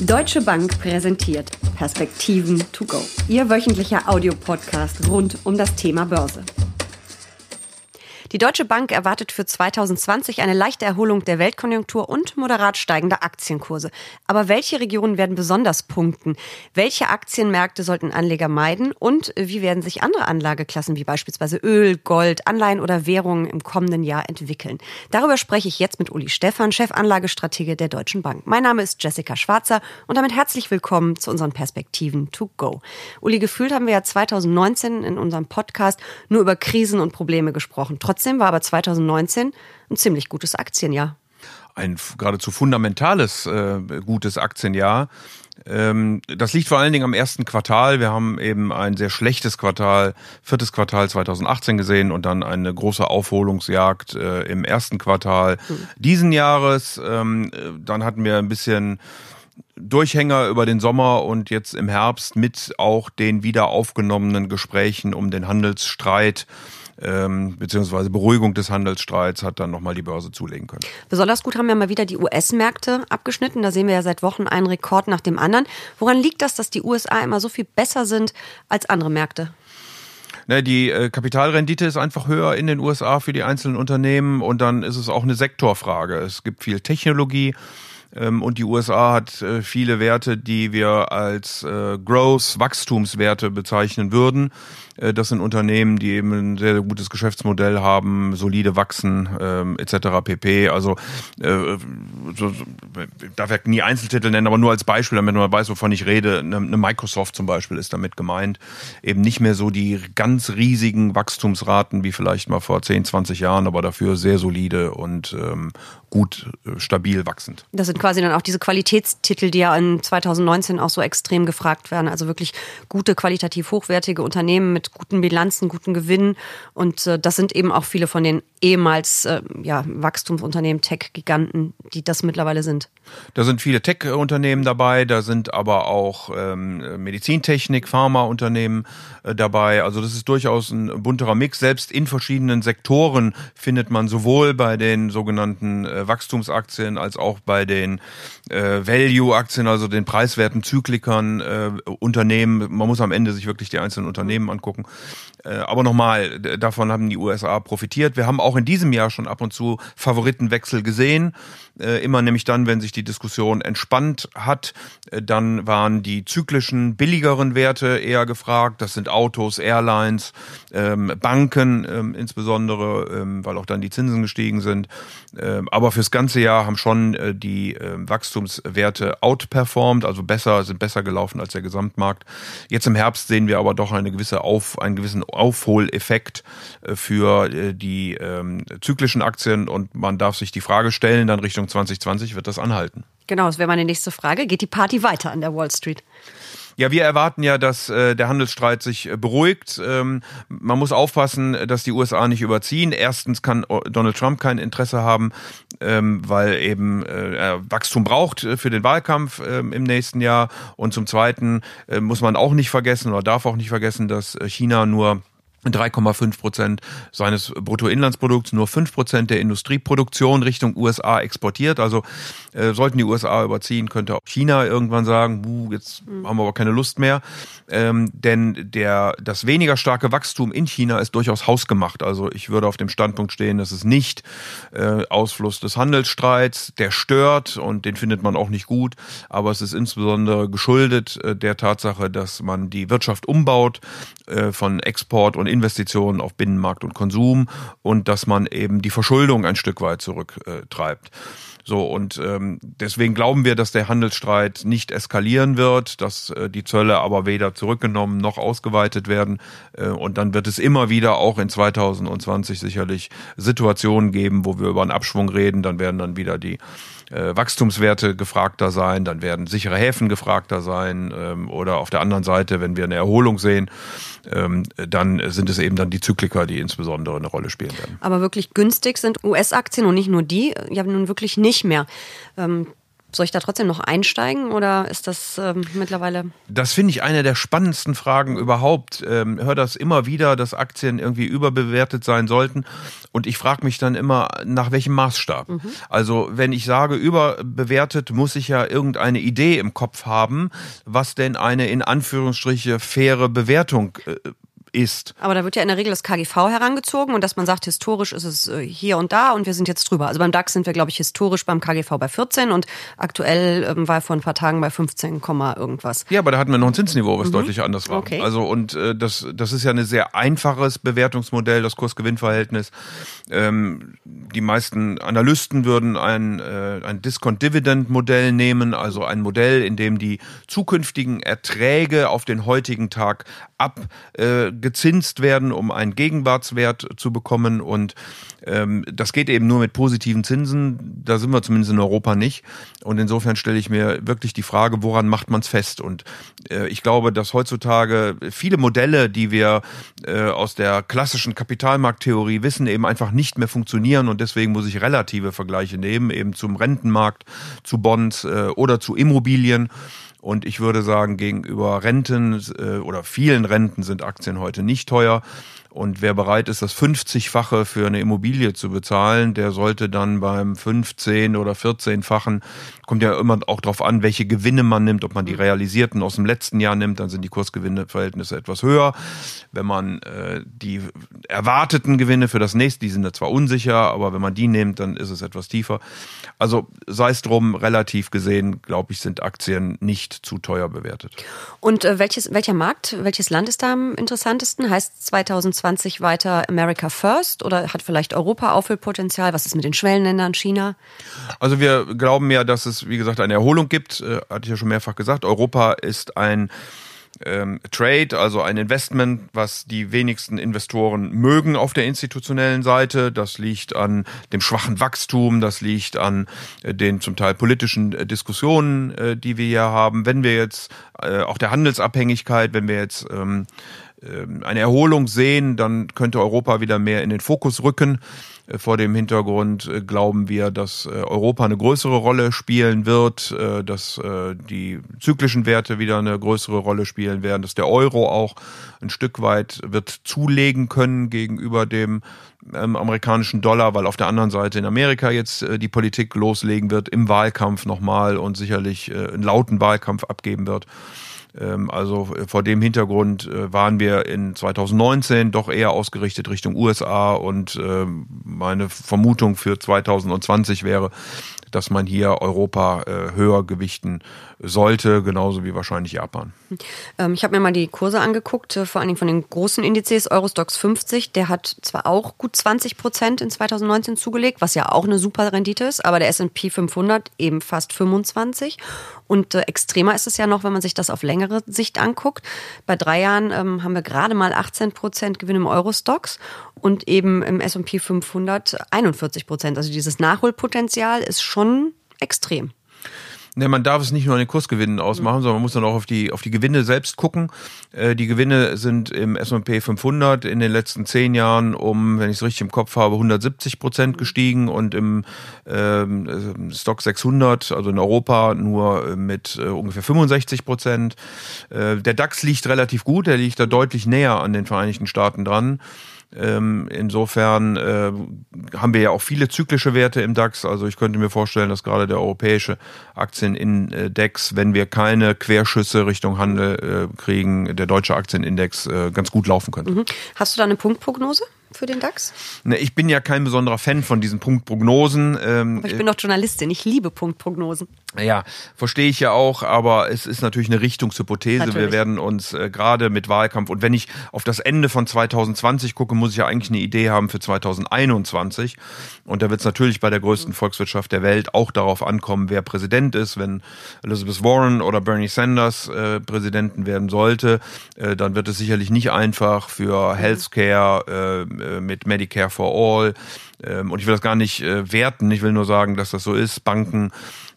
Deutsche Bank präsentiert Perspektiven to go. Ihr wöchentlicher Audiopodcast rund um das Thema Börse. Die Deutsche Bank erwartet für 2020 eine leichte Erholung der Weltkonjunktur und moderat steigende Aktienkurse. Aber welche Regionen werden besonders punkten? Welche Aktienmärkte sollten Anleger meiden? Und wie werden sich andere Anlageklassen wie beispielsweise Öl, Gold, Anleihen oder Währungen im kommenden Jahr entwickeln? Darüber spreche ich jetzt mit Uli Stephan, Chefanlagestratege der Deutschen Bank. Mein Name ist Jessica Schwarzer und damit herzlich willkommen zu unseren Perspektiven to go. Uli, gefühlt haben wir ja 2019 in unserem Podcast nur über Krisen und Probleme gesprochen. Trotz Trotzdem war aber 2019 ein ziemlich gutes Aktienjahr. Ein geradezu fundamentales, äh, gutes Aktienjahr. Ähm, das liegt vor allen Dingen am ersten Quartal. Wir haben eben ein sehr schlechtes Quartal, viertes Quartal 2018 gesehen und dann eine große Aufholungsjagd äh, im ersten Quartal mhm. diesen Jahres. Ähm, dann hatten wir ein bisschen Durchhänger über den Sommer und jetzt im Herbst mit auch den wieder aufgenommenen Gesprächen um den Handelsstreit ähm, beziehungsweise Beruhigung des Handelsstreits hat dann nochmal die Börse zulegen können. Besonders gut haben ja mal wieder die US-Märkte abgeschnitten. Da sehen wir ja seit Wochen einen Rekord nach dem anderen. Woran liegt das, dass die USA immer so viel besser sind als andere Märkte? Ne, die äh, Kapitalrendite ist einfach höher in den USA für die einzelnen Unternehmen und dann ist es auch eine Sektorfrage. Es gibt viel Technologie und die USA hat äh, viele Werte, die wir als äh, Growth, Wachstumswerte bezeichnen würden. Äh, das sind Unternehmen, die eben ein sehr, gutes Geschäftsmodell haben, solide wachsen ähm, etc. pp. Also äh, darf ja nie Einzeltitel nennen, aber nur als Beispiel, damit man weiß, wovon ich rede. Eine, eine Microsoft zum Beispiel ist damit gemeint. Eben nicht mehr so die ganz riesigen Wachstumsraten wie vielleicht mal vor 10, 20 Jahren, aber dafür sehr solide und ähm, gut, stabil wachsend. Das sind quasi dann auch diese Qualitätstitel, die ja in 2019 auch so extrem gefragt werden. Also wirklich gute, qualitativ hochwertige Unternehmen mit guten Bilanzen, guten Gewinnen. Und äh, das sind eben auch viele von den ehemals äh, ja, Wachstumsunternehmen, Tech-Giganten, die das mittlerweile sind. Da sind viele Tech-Unternehmen dabei, da sind aber auch ähm, Medizintechnik, Pharmaunternehmen äh, dabei. Also das ist durchaus ein bunterer Mix. Selbst in verschiedenen Sektoren findet man sowohl bei den sogenannten äh, Wachstumsaktien als auch bei den äh, Value-Aktien, also den preiswerten Zyklikern, äh, Unternehmen. Man muss am Ende sich wirklich die einzelnen Unternehmen angucken. Äh, aber nochmal, davon haben die USA profitiert. Wir haben auch in diesem Jahr schon ab und zu Favoritenwechsel gesehen. Äh, immer nämlich dann, wenn sich die Diskussion entspannt hat, äh, dann waren die zyklischen, billigeren Werte eher gefragt. Das sind Autos, Airlines, ähm, Banken ähm, insbesondere, ähm, weil auch dann die Zinsen gestiegen sind. aber fürs ganze Jahr haben schon die Wachstumswerte outperformed, also besser, sind besser gelaufen als der Gesamtmarkt. Jetzt im Herbst sehen wir aber doch eine gewisse Auf, einen gewissen Aufholeffekt für die zyklischen Aktien und man darf sich die Frage stellen, dann Richtung 2020 wird das anhalten. Genau, das wäre meine nächste Frage. Geht die Party weiter an der Wall Street? Ja, wir erwarten ja, dass äh, der Handelsstreit sich äh, beruhigt. Ähm, man muss aufpassen, dass die USA nicht überziehen. Erstens kann Donald Trump kein Interesse haben, ähm, weil eben äh, Wachstum braucht äh, für den Wahlkampf ähm, im nächsten Jahr. Und zum Zweiten äh, muss man auch nicht vergessen oder darf auch nicht vergessen, dass China nur 3,5 Prozent seines Bruttoinlandsprodukts, nur 5 Prozent der Industrieproduktion Richtung USA exportiert. Also äh, sollten die USA überziehen, könnte auch China irgendwann sagen, jetzt mhm. haben wir aber keine Lust mehr. Ähm, denn der, das weniger starke Wachstum in China ist durchaus hausgemacht. Also ich würde auf dem Standpunkt stehen, dass es nicht äh, Ausfluss des Handelsstreits, der stört und den findet man auch nicht gut. Aber es ist insbesondere geschuldet äh, der Tatsache, dass man die Wirtschaft umbaut äh, von Export und Investitionen auf Binnenmarkt und Konsum und dass man eben die Verschuldung ein Stück weit zurücktreibt. So, und ähm, deswegen glauben wir, dass der Handelsstreit nicht eskalieren wird, dass äh, die Zölle aber weder zurückgenommen noch ausgeweitet werden. Äh, und dann wird es immer wieder auch in 2020 sicherlich Situationen geben, wo wir über einen Abschwung reden. Dann werden dann wieder die äh, Wachstumswerte gefragter sein, dann werden sichere Häfen gefragter sein ähm, oder auf der anderen Seite, wenn wir eine Erholung sehen, ähm, dann sind es eben dann die Zykliker, die insbesondere eine Rolle spielen werden. Aber wirklich günstig sind US-Aktien und nicht nur die, ja nun wirklich nicht mehr. Ähm, Soll ich da trotzdem noch einsteigen oder ist das ähm, mittlerweile? Das finde ich eine der spannendsten Fragen überhaupt. Ähm, hör das immer wieder, dass Aktien irgendwie überbewertet sein sollten. Und ich frage mich dann immer, nach welchem Maßstab? Mhm. Also wenn ich sage überbewertet, muss ich ja irgendeine Idee im Kopf haben, was denn eine in Anführungsstriche faire Bewertung äh, ist. Aber da wird ja in der Regel das KGV herangezogen und dass man sagt, historisch ist es äh, hier und da und wir sind jetzt drüber. Also beim DAX sind wir, glaube ich, historisch beim KGV bei 14 und aktuell ähm, war er vor ein paar Tagen bei 15, irgendwas. Ja, aber da hatten wir noch ein Zinsniveau, was mhm. deutlich anders war. Okay. Also und äh, das, das ist ja ein sehr einfaches Bewertungsmodell, das Kurs-Gewinn-Verhältnis. Ähm, die meisten Analysten würden ein, äh, ein Discount-Dividend-Modell nehmen, also ein Modell, in dem die zukünftigen Erträge auf den heutigen Tag abgezinst äh, werden, um einen Gegenwartswert zu bekommen. Und ähm, das geht eben nur mit positiven Zinsen. Da sind wir zumindest in Europa nicht. Und insofern stelle ich mir wirklich die Frage, woran macht man es fest? Und äh, ich glaube, dass heutzutage viele Modelle, die wir äh, aus der klassischen Kapitalmarkttheorie wissen, eben einfach nicht mehr funktionieren. Und deswegen muss ich relative Vergleiche nehmen, eben zum Rentenmarkt, zu Bonds äh, oder zu Immobilien. Und ich würde sagen, gegenüber Renten äh, oder vielen Renten sind Aktien heute nicht teuer. Und wer bereit ist, das 50-fache für eine Immobilie zu bezahlen, der sollte dann beim 15 oder 14-fachen, kommt ja immer auch darauf an, welche Gewinne man nimmt, ob man die realisierten aus dem letzten Jahr nimmt, dann sind die Kursgewinneverhältnisse etwas höher. Wenn man äh, die erwarteten Gewinne für das nächste, die sind da zwar unsicher, aber wenn man die nimmt, dann ist es etwas tiefer. Also sei es drum, relativ gesehen, glaube ich, sind Aktien nicht zu teuer bewertet. Und äh, welches, welcher Markt, welches Land ist da am interessantesten? Heißt 2020 weiter America First oder hat vielleicht Europa Aufholpotenzial? Was ist mit den Schwellenländern, China? Also wir glauben ja, dass es, wie gesagt, eine Erholung gibt. Äh, hatte ich ja schon mehrfach gesagt. Europa ist ein ähm, Trade, also ein Investment, was die wenigsten Investoren mögen auf der institutionellen Seite. Das liegt an dem schwachen Wachstum, das liegt an äh, den zum Teil politischen äh, Diskussionen, die wir hier haben. Wenn wir jetzt auch der Handelsabhängigkeit, wenn wir jetzt ähm, eine Erholung sehen, dann könnte Europa wieder mehr in den Fokus rücken. Äh, vor dem Hintergrund äh, glauben wir, dass äh, Europa eine größere Rolle spielen wird, dass die zyklischen Werte wieder eine größere Rolle spielen werden, dass der Euro auch ein Stück weit wird zulegen können gegenüber dem ähm, amerikanischen Dollar, weil auf der anderen Seite in Amerika jetzt die Politik loslegen wird, im Wahlkampf nochmal und sicherlich einen lauten Wahlkampf abgeben wird. Ähm, also äh, vor dem Hintergrund äh, waren wir in 2019 doch eher ausgerichtet Richtung USA und ähm, meine Vermutung für 2020 wäre, dass man hier Europa äh, höher gewichten sollte, genauso wie wahrscheinlich Japan. Ähm, ich habe mir mal die Kurse angeguckt, äh, vor allen Dingen von den großen Indizes, Eurostox 50, der hat zwar auch gut 20 Prozent in 2019 zugelegt, was ja auch eine super Rendite ist, aber der S&P 500 eben fast 25 und äh, extremer ist es ja noch, wenn man sich das auf längere Sicht anguckt. Bei drei Jahren ähm, haben wir gerade mal 18 Prozent Gewinn im Eurostox und eben im S&P 500 41 Prozent. Also dieses Nachholpotenzial ist schon extrem. Ne, man darf es nicht nur an den Kursgewinnen ausmachen, mhm. sondern man muss dann auch auf die, auf die Gewinne selbst gucken. Äh, die Gewinne sind im S&P 500 in den letzten zehn Jahren um, wenn ich es richtig im Kopf habe, 170 Prozent mhm. gestiegen und im ähm, Stock 600, also in Europa, nur mit äh, ungefähr 65 Prozent. Äh, der DAX liegt relativ gut, der liegt da deutlich näher an den Vereinigten Staaten dran. Ähm, insofern äh, haben wir ja auch viele zyklische Werte im DAX. Also ich könnte mir vorstellen, dass gerade der europäische Aktienindex, wenn wir keine Querschüsse Richtung Handel äh, kriegen, der deutsche Aktienindex äh, ganz gut laufen könnte. Mhm. Hast du da eine Punktprognose? für den DAX? Ne, ich bin ja kein besonderer Fan von diesen Punktprognosen. Ähm, ich bin doch Journalistin, ich liebe Punktprognosen. Ja, verstehe ich ja auch, aber es ist natürlich eine Richtungshypothese. Natürlich. Wir werden uns äh, gerade mit Wahlkampf und wenn ich auf das Ende von 2020 gucke, muss ich ja eigentlich eine Idee haben für 2021. Und da wird es natürlich bei der größten Volkswirtschaft der Welt auch darauf ankommen, wer Präsident ist. Wenn Elizabeth Warren oder Bernie Sanders äh, Präsidenten werden sollte, äh, dann wird es sicherlich nicht einfach für Healthcare äh, äh, mit Medicare for All. Ähm, und ich will das gar nicht äh, werten, ich will nur sagen, dass das so ist. Banken,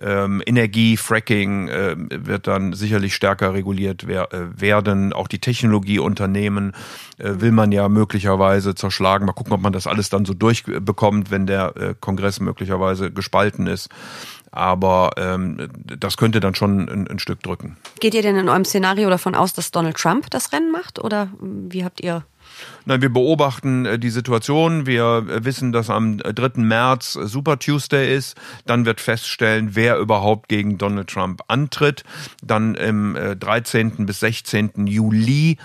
ähm, Energie, Fracking äh, wird dann sicherlich stärker reguliert wer äh, werden. Auch die Technologieunternehmen äh, will man ja möglicherweise zerschlagen. Mal gucken, ob man das alles dann so durchbekommt, wenn der äh, Kongress möglicherweise gespalten ist. aber ähm, das könnte dann schon ein, ein Stück drücken. Geht ihr denn in eurem Szenario davon aus, dass Donald Trump das Rennen macht oder wie habt ihr Nein, wir beobachten äh, die Situation. Wir äh, wissen, dass am 3. März Super Tuesday ist. Dann wird feststellen, wer überhaupt gegen Donald Trump antritt. Dann im 13. bis 16. Juli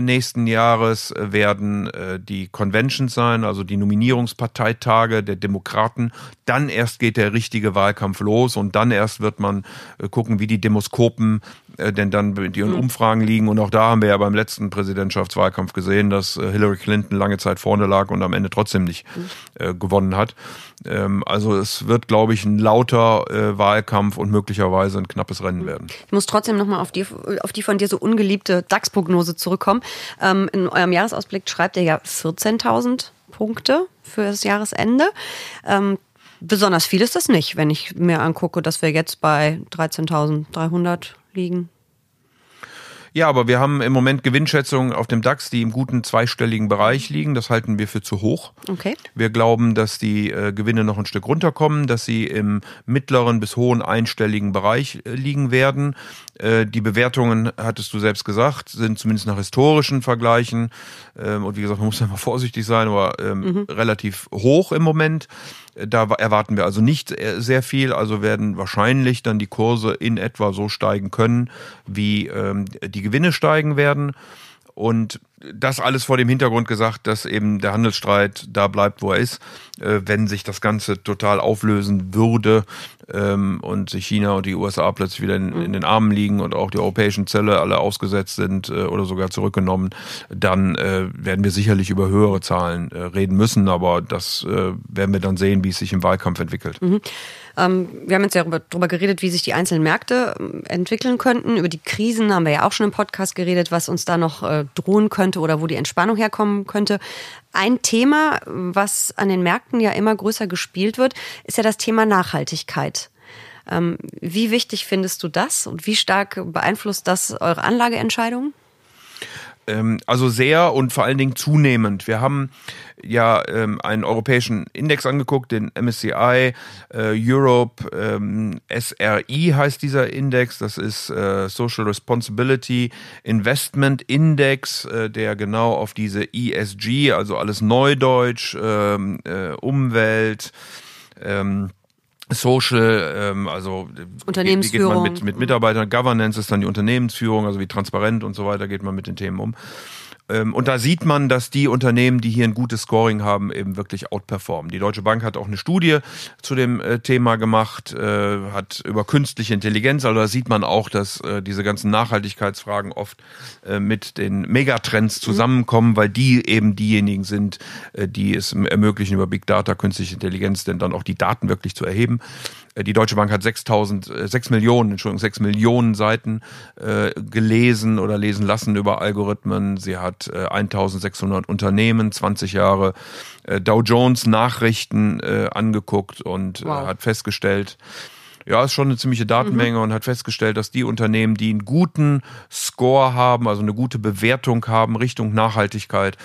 nächsten Jahres werden äh, die Conventions sein, also die Nominierungsparteitage der Demokraten. Dann erst geht der richtige Wahlkampf los und dann erst wird man äh, gucken, wie die Demoskopen äh, denn dann die in mhm. Umfragen liegen. Und auch da haben wir ja beim letzten Präsidentschaftswahlkampf gesehen, dass Hillary Clinton lange Zeit vorne lag und am Ende trotzdem nicht mhm. gewonnen hat. Ähm, also es wird, glaube ich, ein lauter Wahlkampf und möglicherweise ein knappes Rennen mhm. werden. Ich muss trotzdem nochmal auf die, auf die von dir so ungeliebte DAX-Prognose zurückkommen. Ähm, in eurem Jahresausblick schreibt ihr ja 14.000 Punkte für das Jahresende. Ähm, besonders viel ist das nicht, wenn ich mir angucke, dass wir jetzt bei 13.300 liegen. Ja, aber wir haben im Moment Gewinnschätzungen auf dem DAX, die im guten zweistelligen Bereich liegen. Das halten wir für zu hoch. Okay. Wir glauben, dass die äh, Gewinne noch ein Stück runterkommen, dass sie im mittleren bis hohen einstelligen Bereich äh, liegen werden. Äh, die Bewertungen, hattest du selbst gesagt, sind zumindest nach historischen Vergleichen, ähm, und wie gesagt, man muss ja mal vorsichtig sein, aber ähm, mhm. relativ hoch im Moment. Da erwarten wir also nicht äh, sehr viel, also werden wahrscheinlich dann die Kurse in etwa so steigen können, wie ähm, die Gewinne steigen werden. Und das alles vor dem Hintergrund gesagt, dass eben der Handelsstreit da bleibt, wo er ist. Äh, wenn sich das Ganze total auflösen würde ähm, und sich China und die USA plötzlich wieder in, den Armen liegen und auch die europäischen Zölle alle ausgesetzt sind äh, oder sogar zurückgenommen, dann äh, werden wir sicherlich über höhere Zahlen reden müssen. Aber das werden wir dann sehen, wie es sich im Wahlkampf entwickelt. Mhm. Ähm, wir haben jetzt ja darüber geredet, wie sich die einzelnen Märkte ähm, entwickeln könnten. Über die Krisen haben wir ja auch schon im Podcast geredet, was uns da noch äh, drohen könnte oder wo die Entspannung herkommen könnte. Ein Thema, was an den Märkten ja immer größer gespielt wird, ist ja das Thema Nachhaltigkeit. Ähm, wie wichtig findest du das und wie stark beeinflusst das eure Anlageentscheidungen? Ähm, also sehr und vor allen Dingen zunehmend. Wir haben ja ähm, einen europäischen Index angeguckt, den MSCI äh, Europe ähm, SRI heißt dieser Index. Das ist äh, Social Responsibility Investment Index, äh, der genau auf diese ESG, also alles Neudeutsch, ähm, äh, Umwelt, ähm, Social, ähm, also Unternehmensführung. wie geht man mit, mit Mitarbeitern, Governance ist dann die Unternehmensführung, also wie transparent und so weiter geht man mit den Themen um. Ähm, und da sieht man, dass die Unternehmen, die hier ein gutes Scoring haben, eben wirklich outperformen. Die Deutsche Bank hat auch eine Studie zu dem äh, Thema gemacht, äh, hat über künstliche Intelligenz, also da sieht man auch, dass äh, diese ganzen Nachhaltigkeitsfragen oft mit den Megatrends mhm. zusammenkommen, weil die eben diejenigen sind, die es ermöglichen, über Big Data, künstliche Intelligenz, denn dann auch die Daten wirklich zu erheben. Die Deutsche Bank hat 6000, 6 Millionen, Entschuldigung, 6 Millionen Seiten äh, gelesen oder lesen lassen über Algorithmen. Sie hat äh, 1600 Unternehmen, 20 Jahre äh, Dow Jones Nachrichten äh, angeguckt und äh, wow. hat festgestellt, ja, ist schon eine ziemliche Datenmenge mhm. und hat festgestellt, dass die Unternehmen, die einen guten Score haben, also eine gute Bewertung haben Richtung Nachhaltigkeit, äh,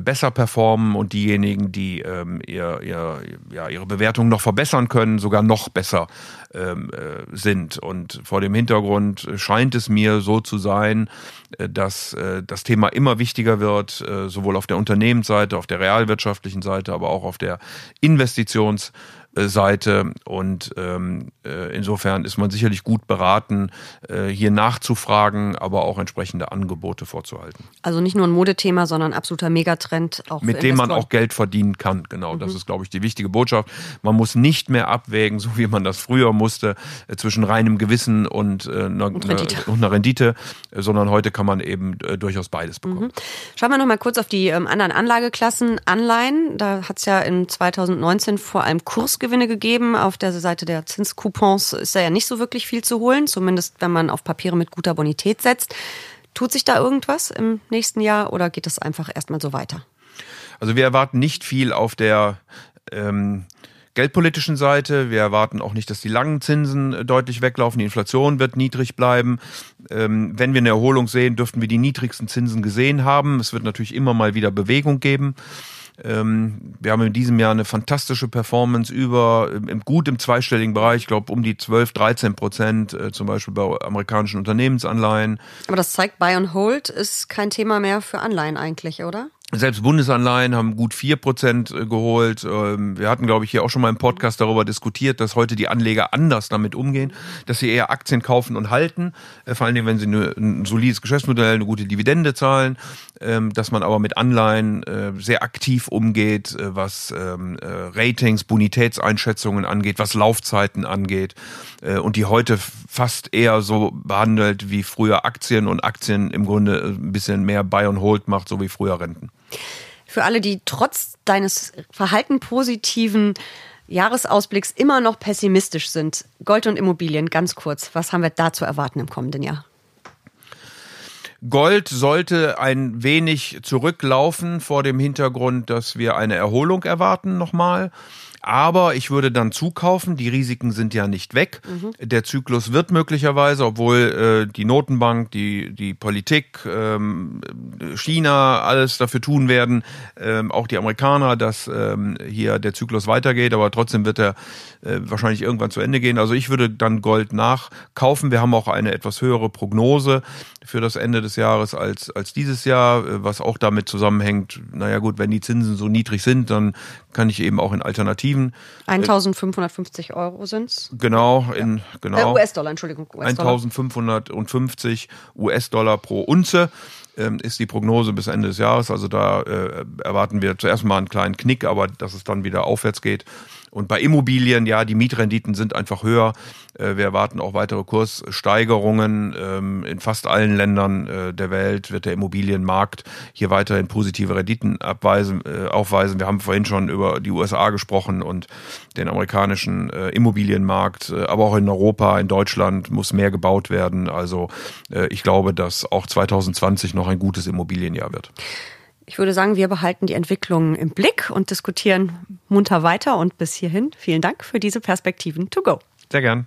besser performen und diejenigen, die ähm, ihr, ihr, ja, ihre Bewertung noch verbessern können, sogar noch besser ähm, äh, sind. Und vor dem Hintergrund scheint es mir so zu sein, äh, dass äh, das Thema immer wichtiger wird, äh, sowohl auf der Unternehmensseite, auf der realwirtschaftlichen Seite, aber auch auf der Investitions- Seite. Und ähm, äh, insofern ist man sicherlich gut beraten, äh, hier nachzufragen, aber auch entsprechende Angebote vorzuhalten. Also nicht nur ein Modethema, sondern absoluter Megatrend auch. Mit dem man auch Geld verdienen kann, genau. Mhm. Das ist, glaube ich, die wichtige Botschaft. Man muss nicht mehr abwägen, so wie man das früher musste, äh, zwischen reinem Gewissen und, äh, einer, und, Rendite. Eine, und einer Rendite, äh, sondern heute kann man eben äh, durchaus beides bekommen. Mhm. Schauen wir noch mal kurz auf die ähm, anderen Anlageklassen. Anleihen, da hat es ja in 2019 vor allem Kurs Kursgewinne gegeben. Auf der Seite der Zinscoupons ist da ja nicht so wirklich viel zu holen, zumindest wenn man auf Papiere mit guter Bonität setzt. Tut sich da irgendwas im nächsten Jahr oder geht es einfach erstmal so weiter? Also wir erwarten nicht viel auf der ähm, geldpolitischen Seite. Wir erwarten auch nicht, dass die langen Zinsen deutlich weglaufen. Die Inflation wird niedrig bleiben. Ähm, wenn wir eine Erholung sehen, dürften wir die niedrigsten Zinsen gesehen haben. Es wird natürlich immer mal wieder Bewegung geben. Ähm, wir haben in diesem Jahr eine fantastische Performance über, im, gut im zweistelligen Bereich, ich glaube um die 12, 13 Prozent, äh, zum Beispiel bei amerikanischen Unternehmensanleihen. Aber das zeigt, Buy and Hold ist kein Thema mehr für Anleihen eigentlich, oder? Selbst Bundesanleihen haben gut vier Prozent äh, geholt. Ähm, wir hatten, glaube ich, hier auch schon mal im Podcast darüber diskutiert, dass heute die Anleger anders damit umgehen, dass sie eher Aktien kaufen und halten, äh, vor Dingen, wenn sie ein solides Geschäftsmodell, eine gute Dividende zahlen, ähm, dass man aber mit Anleihen äh, sehr aktiv umgeht, was ähm, Ratings, Bonitätseinschätzungen angeht, was Laufzeiten angeht und die heute fast eher so behandelt wie früher Aktien und Aktien im Grunde ein bisschen mehr Buy and Hold macht, so wie früher Renten. Für alle, die trotz deines verhalten positiven Jahresausblicks immer noch pessimistisch sind, Gold und Immobilien, ganz kurz, was haben wir da zu erwarten im kommenden Jahr? Gold sollte ein wenig zurücklaufen vor dem Hintergrund, dass wir eine Erholung erwarten nochmal. Aber ich würde dann zukaufen. Die Risiken sind ja nicht weg. Mhm. Der Zyklus wird möglicherweise, obwohl äh, die Notenbank, die, die Politik, ähm, China alles dafür tun werden, ähm, auch die Amerikaner, dass ähm, hier der Zyklus weitergeht. Aber trotzdem wird er äh, wahrscheinlich irgendwann zu Ende gehen. Also ich würde dann Gold nachkaufen. Wir haben auch eine etwas höhere Prognose für das Ende des Jahres als, als dieses Jahr, äh, was auch damit zusammenhängt, naja gut, wenn die Zinsen so niedrig sind, dann kann ich eben auch in Alternativen. 1550 Euro sind's. Genau, in ja. genau. Äh, US-Dollar, Entschuldigung. US 1550 US-Dollar pro Unze ähm, ist die Prognose bis Ende des Jahres. Also da äh, erwarten wir zuerst mal einen kleinen Knick, aber dass es dann wieder aufwärts geht. Und bei Immobilien, ja, die Mietrenditen sind einfach höher. Äh, wir erwarten auch weitere Kurssteigerungen. Ähm, in fast allen Ländern äh, der Welt wird der Immobilienmarkt hier weiterhin positive Renditen abweisen, äh, aufweisen. Wir haben vorhin schon über die USA gesprochen und den amerikanischen Immobilienmarkt, aber auch in Europa, in Deutschland muss mehr gebaut werden. Also ich glaube, dass auch 2020 noch ein gutes Immobilienjahr wird. Ich würde sagen, wir behalten die Entwicklung im Blick und diskutieren munter weiter. Und bis hierhin vielen Dank für diese Perspektiven to go. Sehr gern.